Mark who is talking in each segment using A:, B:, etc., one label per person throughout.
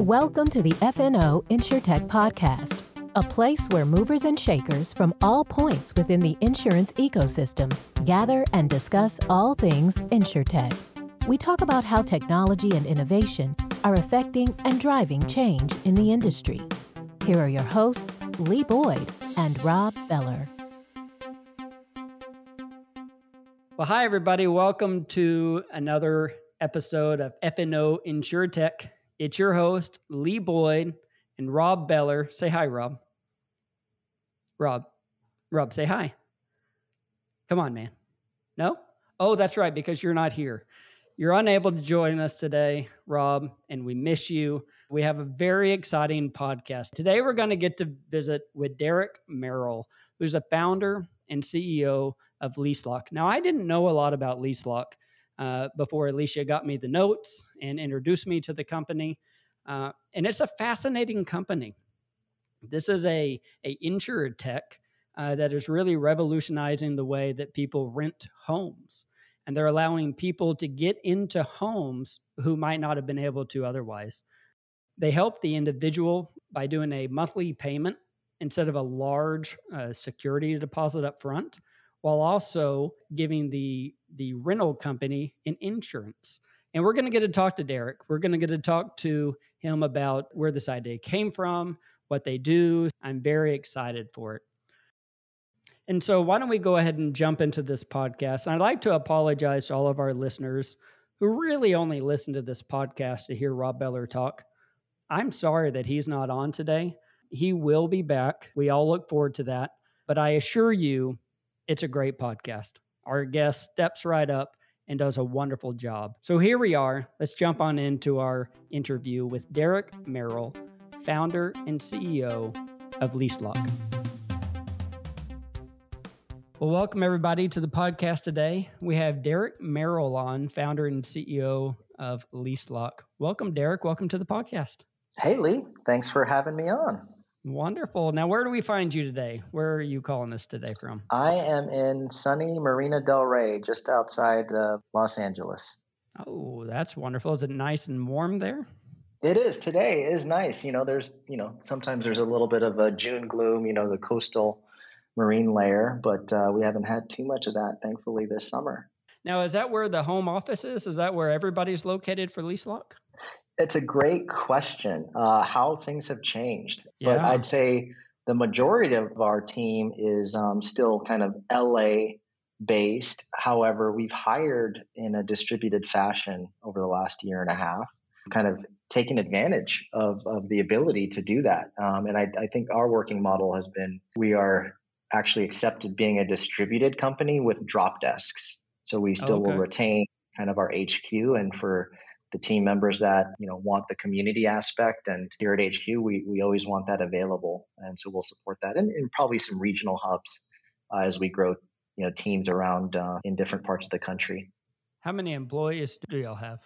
A: Welcome to the FNO InsurTech Podcast, a place where movers and shakers from all points within the insurance ecosystem gather and discuss all things InsurTech. We talk about how technology and innovation are affecting and driving change in the industry. Here are your hosts, Lee Boyd and Rob Beller.
B: Well, hi, everybody. Welcome to another episode of FNO InsurTech. It's your host, Lee Boyd and Rob Beller. Say hi, Rob. Rob. Rob, say hi. Come on, man. No? Oh, that's right, because you're not here. You're unable to join us today, Rob, and we miss you. We have a very exciting podcast. Today, we're going to get to visit with Derek Merrill, who's a founder and CEO of LeaseLock. Now, I didn't know a lot about LeaseLock uh, before Alicia got me the notes and introduced me to the company. Uh, and it's a fascinating company. This is a, a insurtech uh, that is really revolutionizing the way that people rent homes. And they're allowing people to get into homes who might not have been able to otherwise. They help the individual by doing a monthly payment instead of a large uh, security deposit up front while also giving the the rental company an insurance. And we're going to get to talk to Derek. We're going to get to talk to him about where this idea came from, what they do. I'm very excited for it. And so, why don't we go ahead and jump into this podcast? And I'd like to apologize to all of our listeners who really only listen to this podcast to hear Rob Beller talk. I'm sorry that he's not on today. He will be back. We all look forward to that. But I assure you, it's a great podcast. Our guest steps right up and does a wonderful job. So here we are. Let's jump on into our interview with Derek Merrill, founder and CEO of LeaseLock. Well, welcome everybody to the podcast today. We have Derek Merrill on, founder and CEO of LeaseLock. Welcome, Derek. Welcome to the podcast.
C: Hey, Lee. Thanks for having me on.
B: Wonderful. Now, where do we find you today? Where are you calling us today from?
C: I am in sunny Marina Del Rey, just outside uh, Los Angeles.
B: Oh, that's wonderful. Is it nice and warm there?
C: It is. Today is nice. You know, there's, you know, sometimes there's a little bit of a June gloom, you know, the coastal marine layer, but uh, we haven't had too much of that, thankfully, this summer.
B: Now, is that where the home office is? Is that where everybody's located for LeaseLock?
C: It's a great question. Uh, how things have changed, yeah. but I'd say the majority of our team is um, still kind of LA based. However, we've hired in a distributed fashion over the last year and a half, kind of taking advantage of, of the ability to do that. Um, and I, I think our working model has been we are actually accepted being a distributed company with drop desks. So we still okay. will retain kind of our HQ and for the team members that you know want the community aspect. And here at hq we, we always want that available. And so we'll support that. And, and probably some regional hubs uh, as we grow you know teams around uh, in different parts of the country.
B: How many employees do y'all have?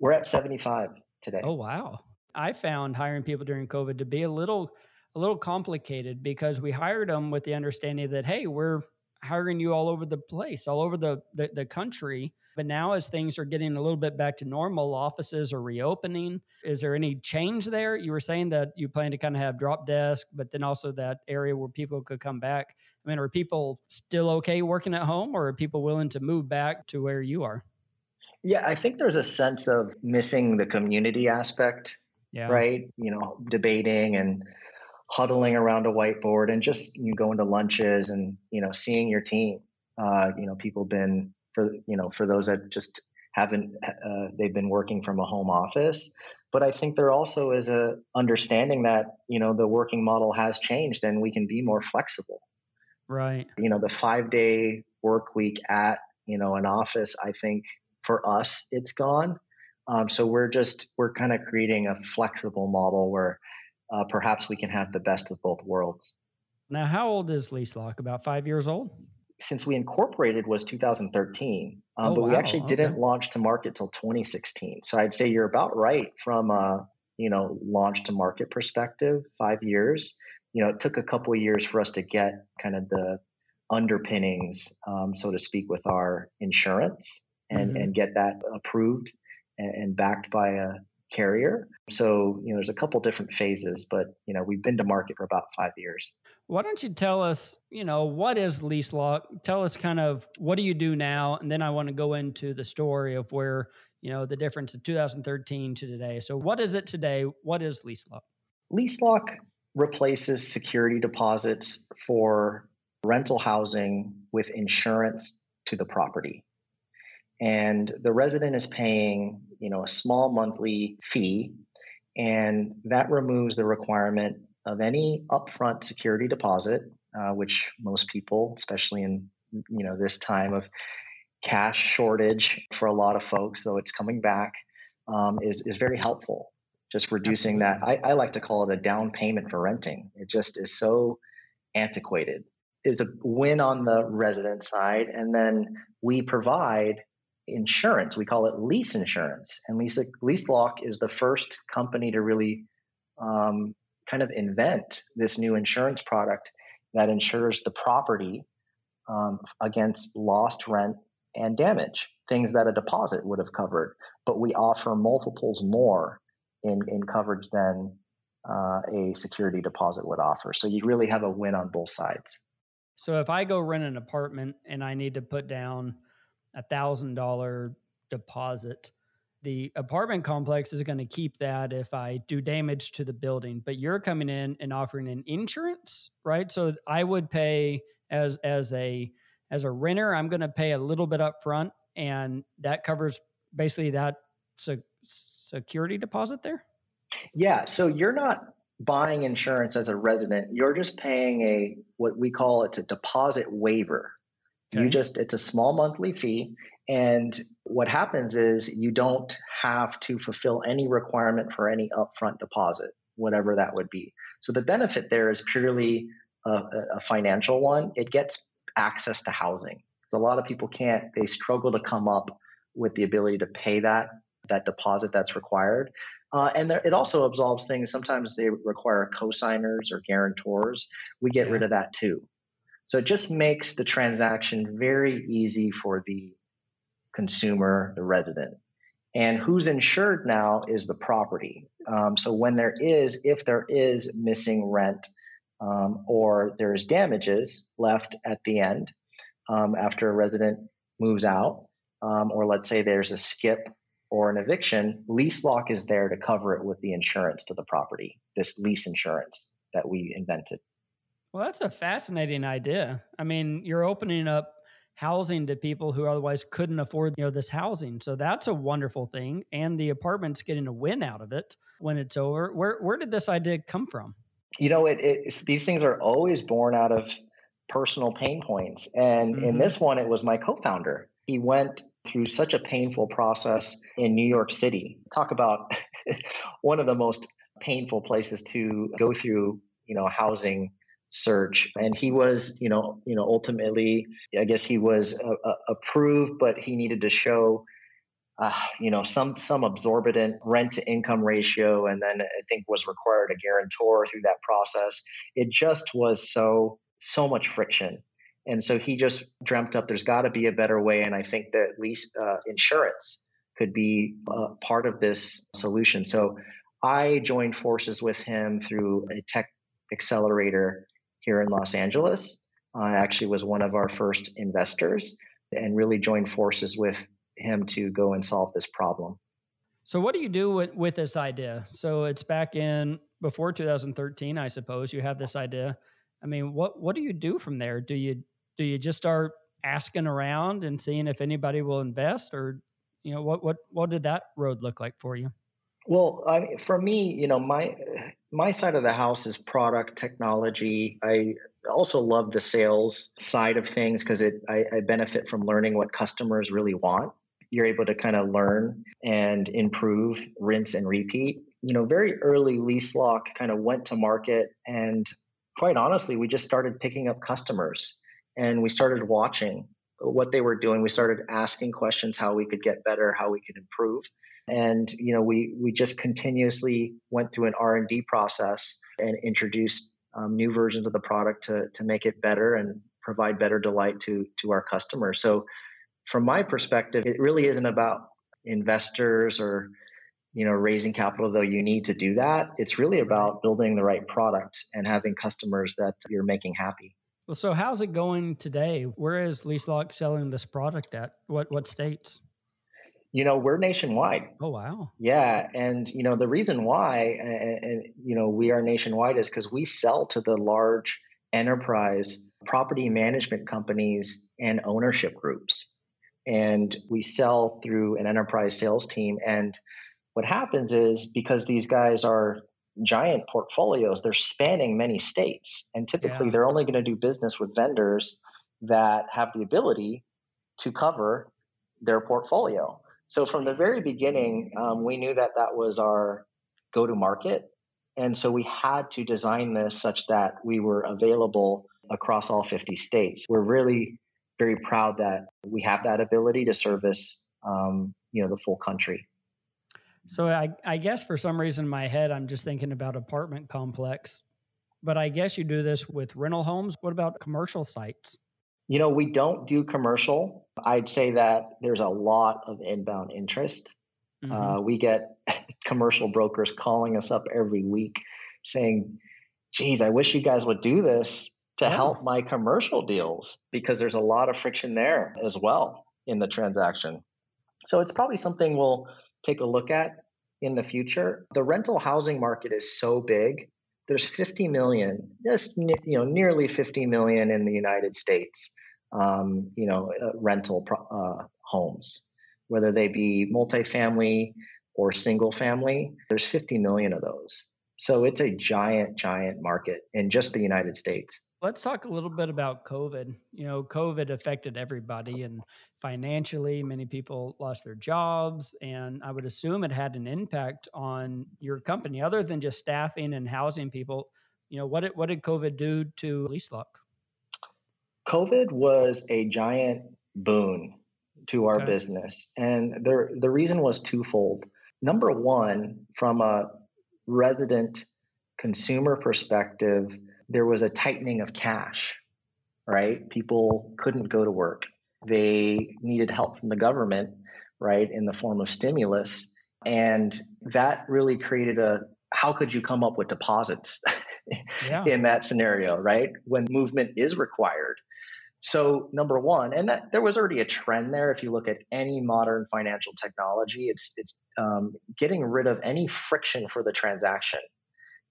C: We're at 75 today.
B: Oh wow. I found hiring people during covid to be a little a little complicated because we hired them with the understanding that hey we're hiring you all over the place all over the, the, the country but now, as things are getting a little bit back to normal, offices are reopening. Is there any change there? You were saying that you plan to kind of have drop desk, but then also that area where people could come back. I mean, are people still okay working at home, or are people willing to move back to where you are?
C: Yeah, I think there's a sense of missing the community aspect, yeah. right? You know, debating and huddling around a whiteboard and just you know, going to lunches and you know seeing your team. Uh, you know, people been for you know for those that just haven't uh, they've been working from a home office. But i think there also is a understanding that you know the working model has changed and we can be more flexible.
B: Right.
C: You know the five day work week at you know an office i think for us it's gone. Um, so we're just we're kind of creating a flexible model where uh, perhaps we can have the best of both worlds
B: now how old is leaselock about five years old
C: since we incorporated was 2013, um, oh, but wow. we actually okay. didn't launch to market till 2016. So I'd say you're about right from a you know launch to market perspective. Five years. You know, it took a couple of years for us to get kind of the underpinnings, um, so to speak, with our insurance and mm-hmm. and get that approved and, and backed by a carrier. So, you know, there's a couple different phases, but, you know, we've been to market for about five years.
B: Why don't you tell us, you know, what is Lease Lock? Tell us kind of what do you do now? And then I want to go into the story of where, you know, the difference of 2013 to today. So, what is it today? What is Lease Lock?
C: Lease Lock replaces security deposits for rental housing with insurance to the property and the resident is paying you know a small monthly fee and that removes the requirement of any upfront security deposit uh, which most people especially in you know this time of cash shortage for a lot of folks though it's coming back um, is is very helpful. Just reducing that. I, I like to call it a down payment for renting. It just is so antiquated. It's a win on the resident side and then we provide insurance. We call it lease insurance. And Lease, lease Lock is the first company to really um, kind of invent this new insurance product that insures the property um, against lost rent and damage, things that a deposit would have covered. But we offer multiples more in, in coverage than uh, a security deposit would offer. So you really have a win on both sides.
B: So if I go rent an apartment and I need to put down a thousand dollar deposit. The apartment complex is going to keep that if I do damage to the building, but you're coming in and offering an insurance, right? So I would pay as as a as a renter, I'm going to pay a little bit up front, and that covers basically that security deposit there.
C: Yeah, so you're not buying insurance as a resident; you're just paying a what we call it's a deposit waiver. Okay. You just, it's a small monthly fee. And what happens is you don't have to fulfill any requirement for any upfront deposit, whatever that would be. So the benefit there is purely a, a financial one. It gets access to housing. Because a lot of people can't, they struggle to come up with the ability to pay that that deposit that's required. Uh, and there, it also absolves things. Sometimes they require co-signers or guarantors. We get yeah. rid of that too. So it just makes the transaction very easy for the consumer, the resident. And who's insured now is the property. Um, so when there is, if there is missing rent um, or there's damages left at the end um, after a resident moves out, um, or let's say there's a skip or an eviction, lease lock is there to cover it with the insurance to the property, this lease insurance that we invented.
B: Well, that's a fascinating idea. I mean, you're opening up housing to people who otherwise couldn't afford, you know, this housing. So that's a wonderful thing. And the apartment's getting a win out of it when it's over. Where where did this idea come from?
C: You know, it, it these things are always born out of personal pain points. And mm-hmm. in this one, it was my co-founder. He went through such a painful process in New York City. Talk about one of the most painful places to go through, you know, housing search. And he was you know you know ultimately i guess he was uh, uh, approved but he needed to show uh, you know some some absorbent rent to income ratio and then i think was required a guarantor through that process. It just was so so much friction. And so he just dreamt up there's got to be a better way and i think that at least uh, insurance could be part of this solution. So i joined forces with him through a tech accelerator here in Los Angeles. I actually was one of our first investors and really joined forces with him to go and solve this problem.
B: So, what do you do with, with this idea? So, it's back in before 2013, I suppose. You have this idea. I mean, what what do you do from there? Do you do you just start asking around and seeing if anybody will invest, or you know, what what what did that road look like for you?
C: Well, I, for me, you know, my my side of the house is product technology. I also love the sales side of things because it I, I benefit from learning what customers really want. You're able to kind of learn and improve, rinse and repeat. You know, very early lease lock kind of went to market and quite honestly, we just started picking up customers and we started watching what they were doing. We started asking questions how we could get better, how we could improve and you know we we just continuously went through an r&d process and introduced um, new versions of the product to to make it better and provide better delight to to our customers. So from my perspective it really isn't about investors or you know raising capital though you need to do that. It's really about building the right product and having customers that you're making happy.
B: Well so how's it going today? Where is leaselock selling this product at? What what states
C: you know we're nationwide
B: oh wow
C: yeah and you know the reason why and, and you know we are nationwide is because we sell to the large enterprise property management companies and ownership groups and we sell through an enterprise sales team and what happens is because these guys are giant portfolios, they're spanning many states. And typically yeah. they're only going to do business with vendors that have the ability to cover their portfolio. So from the very beginning, um, we knew that that was our go to market. And so we had to design this such that we were available across all 50 states. We're really very proud that we have that ability to service um, you know the full country.
B: So I, I guess for some reason in my head, I'm just thinking about apartment complex, but I guess you do this with rental homes. What about commercial sites?
C: You know, we don't do commercial. I'd say that there's a lot of inbound interest. Mm-hmm. Uh, we get commercial brokers calling us up every week saying, geez, I wish you guys would do this to help my commercial deals because there's a lot of friction there as well in the transaction. So it's probably something we'll take a look at in the future. The rental housing market is so big. There's 50 million, just you know, nearly 50 million in the United States. Um, you know, uh, rental uh, homes, whether they be multifamily or single family. There's 50 million of those. So it's a giant, giant market in just the United States.
B: Let's talk a little bit about COVID. You know, COVID affected everybody, and financially, many people lost their jobs. And I would assume it had an impact on your company, other than just staffing and housing people. You know, what did, what did COVID do to LeaseLock?
C: COVID was a giant boon to our okay. business. And the, the reason was twofold. Number one, from a resident consumer perspective, there was a tightening of cash, right? People couldn't go to work. They needed help from the government, right, in the form of stimulus. And that really created a how could you come up with deposits yeah. in that scenario, right? When movement is required. So number one, and that there was already a trend there. If you look at any modern financial technology, it's it's um, getting rid of any friction for the transaction,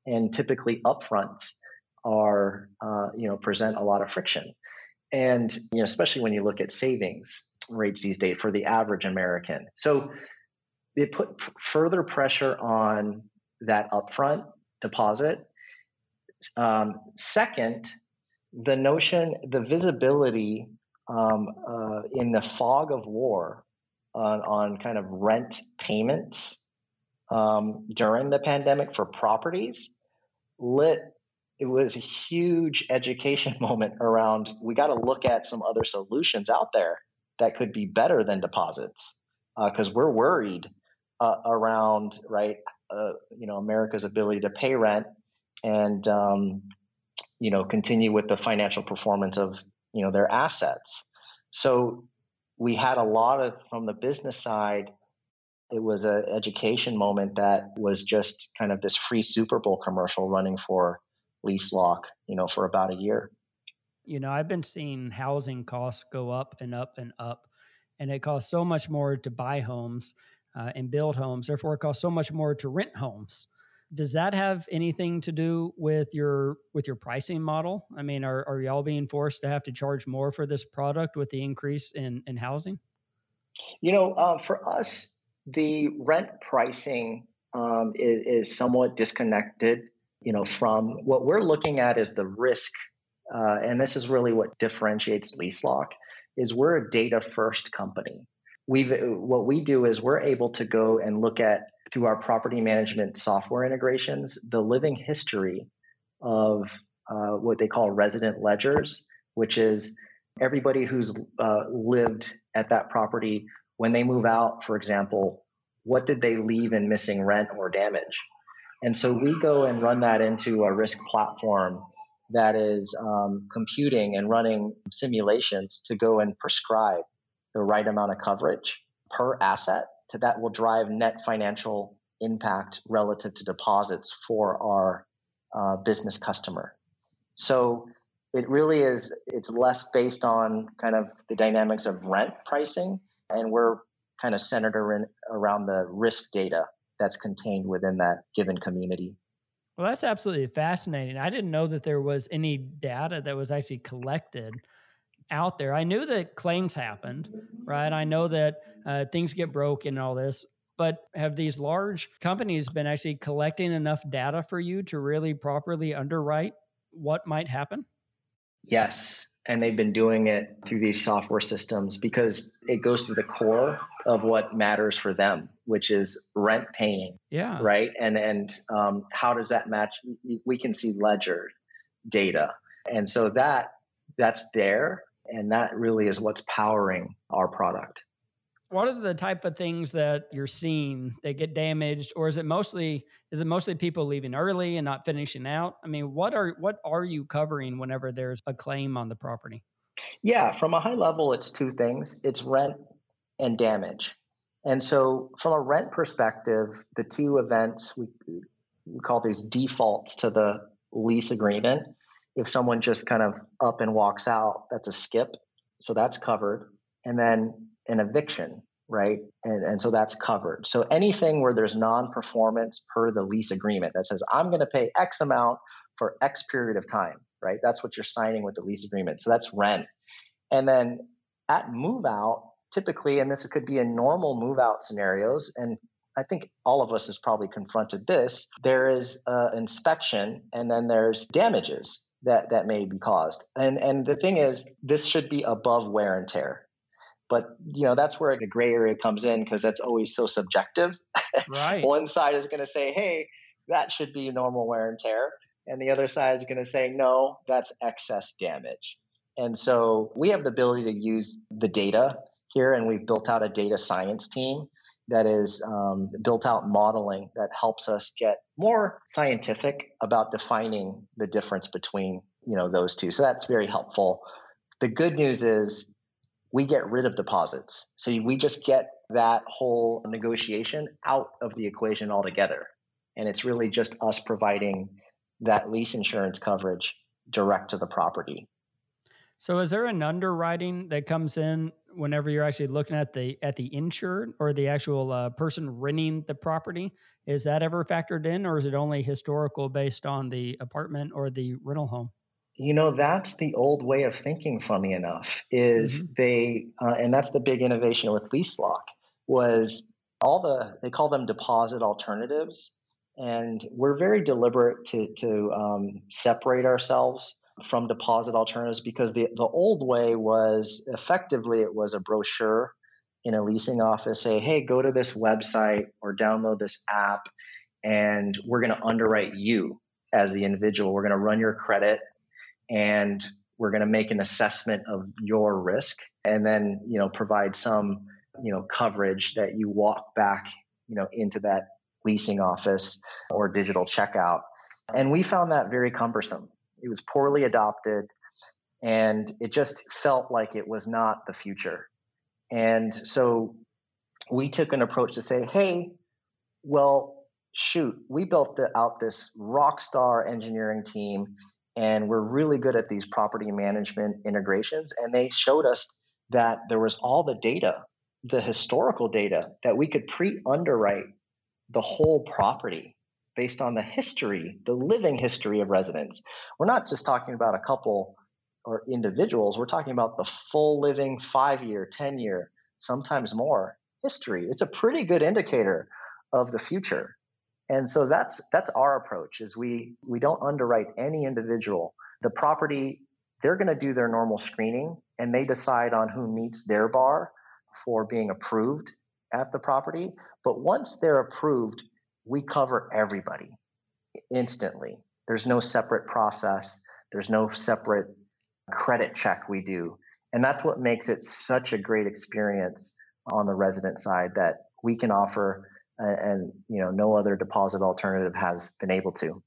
C: and typically upfronts are uh, you know present a lot of friction, and you know especially when you look at savings rates these days for the average American. So it put p- further pressure on that upfront deposit. Um, second, the notion, the visibility um, uh, in the fog of war on, on kind of rent payments um, during the pandemic for properties lit it was a huge education moment around we got to look at some other solutions out there that could be better than deposits because uh, we're worried uh, around right uh, you know america's ability to pay rent and um, you know continue with the financial performance of you know their assets. So we had a lot of from the business side it was an education moment that was just kind of this free super bowl commercial running for lease lock you know for about a year.
B: You know i've been seeing housing costs go up and up and up and it costs so much more to buy homes uh, and build homes. Therefore it costs so much more to rent homes does that have anything to do with your with your pricing model? I mean are, are y'all being forced to have to charge more for this product with the increase in in housing?
C: You know uh, for us the rent pricing um, is, is, somewhat disconnected you know from what we're looking at is the risk uh, and this is really what differentiates leaselock is we're a data first company. We've what we do is we're able to go and look at through our property management software integrations the living history of uh, what they call resident ledgers, which is everybody who's uh, lived at that property when they move out, for example, what did they leave in missing rent or damage? And so we go and run that into a risk platform that is um, computing and running simulations to go and prescribe the right amount of coverage per asset to that will drive net financial impact relative to deposits for our uh, business customer. So it really is, it's less based on kind of the dynamics of rent pricing, and we're kind of centered around the risk data that's contained within that given community.
B: Well, that's absolutely fascinating. I didn't know that there was any data that was actually collected out there. I knew that claims happened, right? I know that uh, things get broken and all this, but have these large companies been actually collecting enough data for you to really properly underwrite what might happen?
C: Yes. And they've been doing it through these software systems because it goes to the core of what matters for them, which is rent paying.
B: Yeah.
C: Right. And and um, how does that match? We can see ledger data, and so that that's there, and that really is what's powering our product.
B: What are the type of things that you're seeing that get damaged or is it mostly is it mostly people leaving early and not finishing out? I mean what are what are you covering whenever there's a claim on the property?
C: Yeah from a high level it's two things. It's rent and damage. And so from a rent perspective the two events we, we call these defaults to the lease agreement if someone just kind of up and walks out that's a skip so that's covered and then an eviction, right? And, and so that's covered. So anything where there's non performance per the lease agreement that says, I'm going to pay X amount for X period of time, right? That's what you're signing with the lease agreement. So that's rent. And then at move out, typically, and this could be in normal move out scenarios, and I think all of us has probably confronted this. There is an inspection, and then there's damages that that may be caused. And and the thing is, this should be above wear and tear. But you know that's where the gray area comes in because that's always so subjective.
B: Right.
C: One side is going to say, "Hey, that should be normal wear and tear," and the other side is going to say, "No, that's excess damage." And so we have the ability to use the data here, and we've built out a data science team that is um, built out modeling that helps us get more scientific about defining the difference between you know those two. So that's very helpful. The good news is we get rid of deposits. So we just get that whole negotiation out of the equation altogether. And it's really just us providing that lease insurance coverage direct to the property.
B: So is there an underwriting that comes in whenever you're actually looking at the at the insured or the actual uh, person renting the property? Is that ever factored in, or is it only historical based on the apartment or the rental home?
C: you know that's the old way of thinking funny enough is mm-hmm. they uh, and that's the big innovation with leaselock was all the they call them deposit alternatives and we're very deliberate to to um, separate ourselves from deposit alternatives because the, the old way was effectively it was a brochure in a leasing office say hey go to this website or download this app and we're going to underwrite you as the individual. We're going to run your credit and we're going to make an assessment of your risk and then you know provide some you know coverage that you walk back you know into that leasing office or digital checkout. And we found that very cumbersome it was poorly adopted and it just felt like it was not the future. And so we took an approach to say hey well shoot we built the, out this rock star engineering team and we're really good at these property management integrations. And they showed us that there was all the data the historical data that we could pre-underwrite the whole property based on the history the living history of residents we're not just talking about a couple or individuals we're talking about the full living 5 year 10 year sometimes more history it's a pretty good indicator of the future and so that's that's our approach is we we don't underwrite any individual. The property they're going to do their normal screening and they decide on who meets their bar for being approved at the property. But once they're approved, we cover everybody instantly. There's no separate process. There's no separate credit check we do. And that's what makes it such a great experience on the resident side that we can offer and you know no other deposit alternative has been able to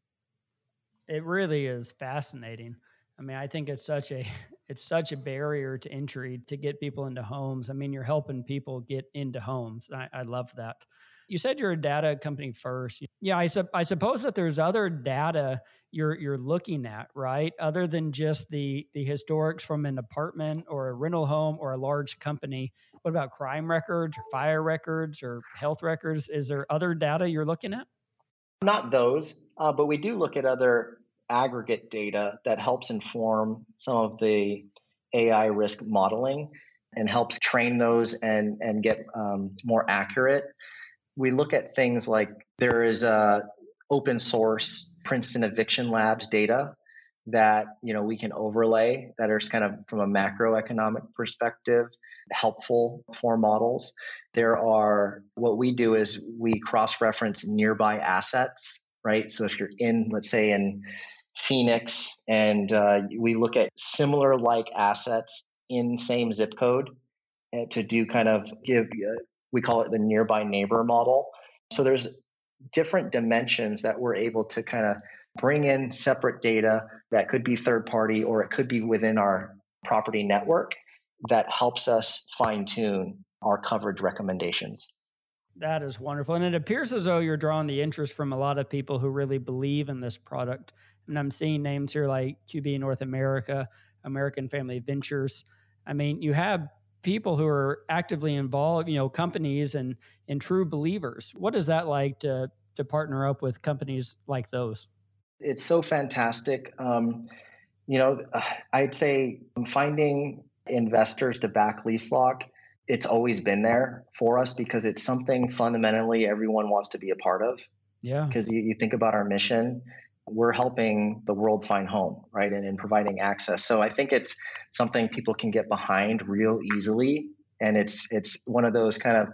B: it really is fascinating i mean i think it's such a it's such a barrier to entry to get people into homes i mean you're helping people get into homes i, I love that You said you're a data company first. Yeah, I, su- I suppose that there's other data you're you're looking at, right? Other than just the the historics from an apartment or a rental home or a large company. What about crime records or fire records or health records? Is there other data you're looking at?
C: Not those, uh, but we do look at other aggregate data that helps inform some of the AI risk modeling and helps train those and and get um, more accurate. We look at things like there is a open source Princeton Eviction Labs data that you know we can overlay that are kind of from a macroeconomic perspective helpful for models. There are what we do is we cross reference nearby assets right? So if you're in let's say in phoenix and uh, we look at similar like assets in same zip code uh, to do kind of give uh, we call it the nearby neighbor model so there's different dimensions that we're able to kind of bring in separate data that could be third party or it could be within our property network that helps us fine tune our coverage recommendations.
B: That is wonderful. And it appears as though you're drawing the interest from a lot of people who really believe in this product. And I'm seeing names here like QBE North America, American Family Ventures. I mean, you have people who are actively involved, you know, companies and and true believers. What is that like to to partner up with companies like those?
C: It's so fantastic. Um, you know, I'd say finding investors to back LeaseLock, it's always been there for us because it's something fundamentally everyone wants to be a part of.
B: Yeah.
C: Because you, you think about our mission, we're helping the world find home, right? And in providing access. So I think it's something people can get behind real easily. And it's it's one of those kind of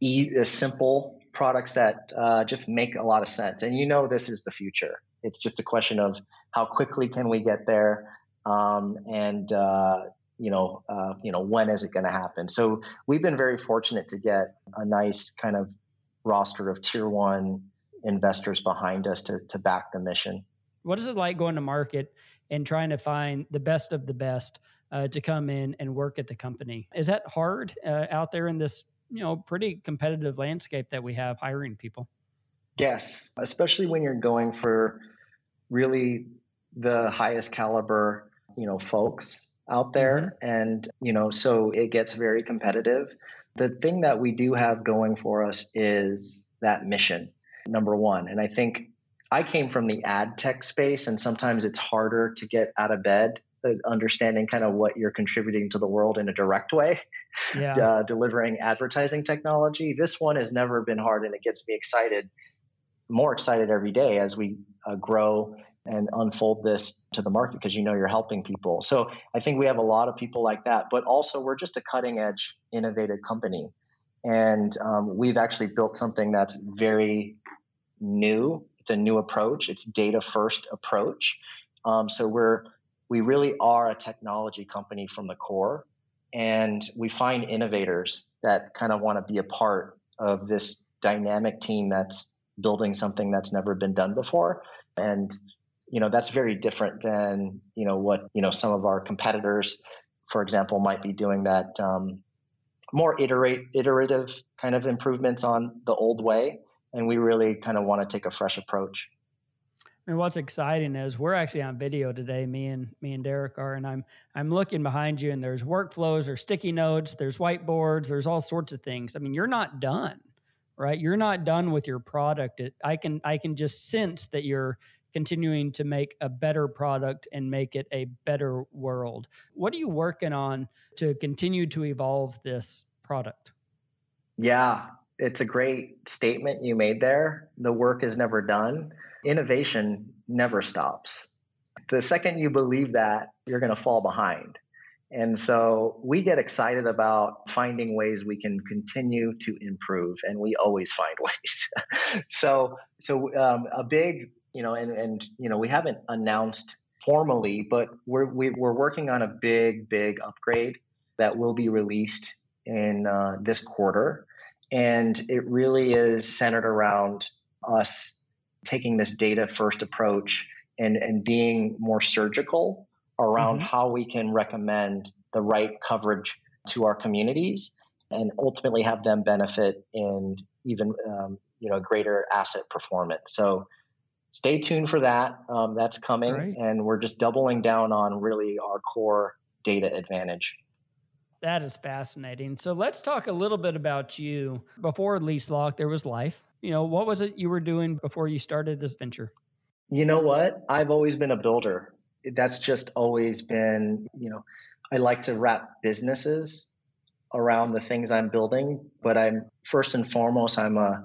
C: e- simple products that uh, just make a lot of sense. And you know this is the future. It's just a question of how quickly can we get there, um, and uh, you know, uh, you know, when is it going to happen? So we've been very fortunate to get a nice kind of roster of tier one investors behind us to, to back the mission.
B: What is it like going to market and trying to find the best of the best uh, to come in and work at the company? Is that hard uh, out there in this you know pretty competitive landscape that we have hiring people?
C: Yes, especially when you're going for really the highest caliber you know folks out there mm-hmm. and you know so it gets very competitive the thing that we do have going for us is that mission number one. And I think I came from the ad tech space, and sometimes it's harder to get out of bed, uh, understanding kind of what you're contributing to the world in a direct way, yeah. uh, delivering advertising technology. This one has never been hard, and it gets me excited, more excited every day as we uh, grow and unfold this to the market because you know you're helping people. So I think we have a lot of people like that, but also we're just a cutting edge, innovative company. And um, we've actually built something that's very new. It's a new approach. It's data first approach. Um, so we're we really are a technology company from the core, and we find innovators that kind of want to be a part of this dynamic team that's building something that's never been done before. And you know that's very different than you know what you know some of our competitors, for example, might be doing that um, more iterate iterative kind of improvements on the old way and we really kind of want to take a fresh approach.
B: And what's exciting is we're actually on video today. Me and me and Derek are, and I'm I'm looking behind you, and there's workflows, there's sticky notes, there's whiteboards, there's all sorts of things. I mean, you're not done, right? You're not done with your product. It, I can I can just sense that you're continuing to make a better product and make it a better world. What are you working on to continue to evolve this product?
C: Yeah, it's a great statement you made there. The work is never done. Innovation never stops. The second you believe that, you're going to fall behind. And so we get excited about finding ways we can continue to improve, and we always find ways. so, so um, a big, you know, and and you know, we haven't announced formally, but we're we, are we are working on a big, big upgrade that will be released in uh, this quarter. And it really is centered around us taking this data first approach and, and being more surgical around mm-hmm. how we can recommend the right coverage to our communities and ultimately have them benefit in even um, you know greater asset performance. So stay tuned for that. Um, that's coming, Great. and we're just doubling down on really our core data advantage.
B: That is fascinating. So let's talk a little bit about you. Before LeaseLock, there was life. You know, what was it you were doing before you started this venture?
C: You know what? I've always been a builder. That's just always been, you know, I like to wrap businesses around the things I'm building, but I'm first and foremost, I'm a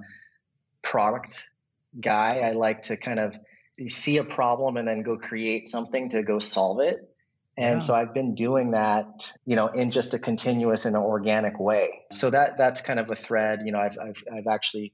C: product guy. I like to kind of see a problem and then go create something to go solve it. And yeah. so I've been doing that, you know, in just a continuous and an organic way. So that that's kind of a thread. You know, I've I've, I've actually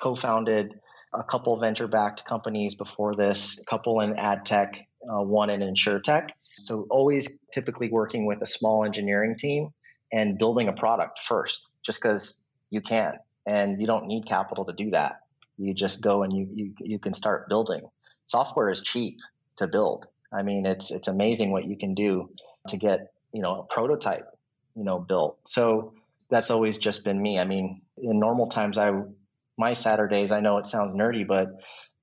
C: co-founded a couple venture-backed companies before this, a couple in ad tech, uh, one in insure tech. So always typically working with a small engineering team and building a product first, just because you can, and you don't need capital to do that. You just go and you you you can start building. Software is cheap to build. I mean, it's it's amazing what you can do to get you know a prototype you know built. So that's always just been me. I mean, in normal times, I my Saturdays. I know it sounds nerdy, but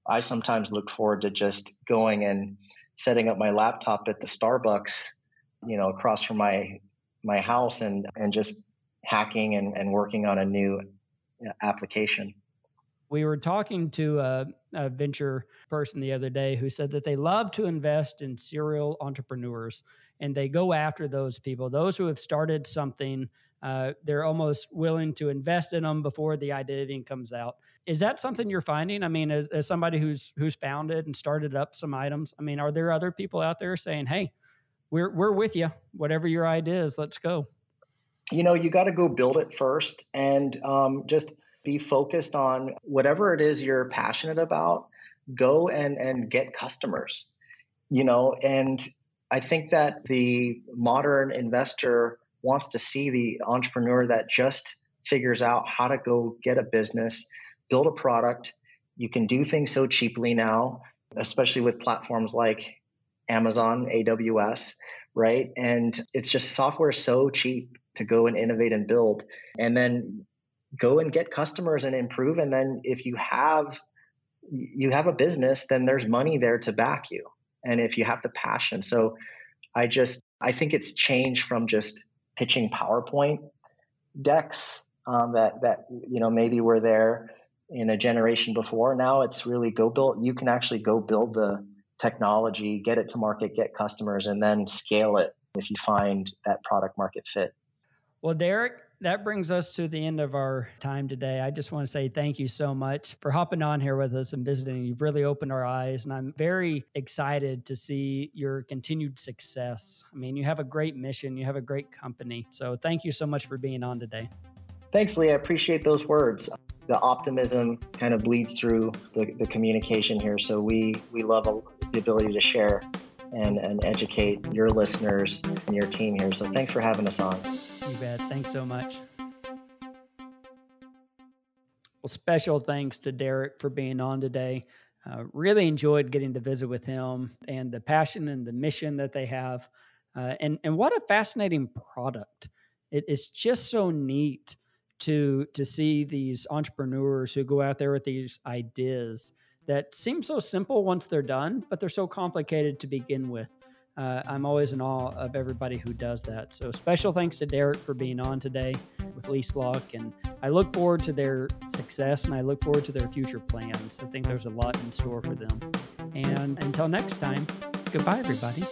C: I sometimes look forward to just going and setting up my laptop at the Starbucks, you know, across from my my house and and just hacking and, and working on a new uh, application.
B: We were talking to a, a, venture person the other day who said that they love to invest in serial entrepreneurs and they go after those people, those who have started something. Uh, they're almost willing to invest in them before the idea even comes out. Is that something you're finding? I mean, as, as somebody who's who's founded and started up some items, I mean, are there other people out there saying, "Hey, we're we're with you. Whatever your idea is, let's go."
C: You know, you got to go build it first, and um, just be focused on whatever it is you're passionate about go and and get customers you know? And i think that the modern investor wants to see the entrepreneur that just figures out how to go get a business build a product. You can do things so cheaply now especially with platforms like amazon aws right? And it's just software so cheap to go and innovate and build. And then go and get customers and improve and then if you have you have a business then there's money there to back you and if you have the passion. So i just i think it's changed from just pitching powerpoint decks um, that that you know maybe were there in a generation before. Now it's really go build you can actually go build the technology get it to market get customers and then scale it if you find that product market fit.
B: Well derek that brings us to the end of our time today. I just want to say thank you so much for hopping on here with us and visiting. You've really opened our eyes, and I'm very excited to see your continued success. I mean, you have a great mission, you have a great company. So thank you so much for being on today.
C: Thanks, Lee. I appreciate those words. The optimism kind of bleeds through the, the communication here. So we, we love the ability to share and, and educate your listeners and your team here. So thanks for having us on.
B: You. Thanks so much. Well, special thanks to Derek for being on today. Uh, really enjoyed getting to visit with him and the passion and the mission that they have. Uh, and, and what a fascinating product. It is just so neat to, to see these entrepreneurs who go out there with these ideas that seem so simple once they're done, but they're so complicated to begin with uh, I'm always in awe of everybody who does that. So special thanks to Derek for being on today with LeaseLock, and I look forward to their success and I look forward to their future plans. I think there's a lot in store for them. And until next time, goodbye, everybody.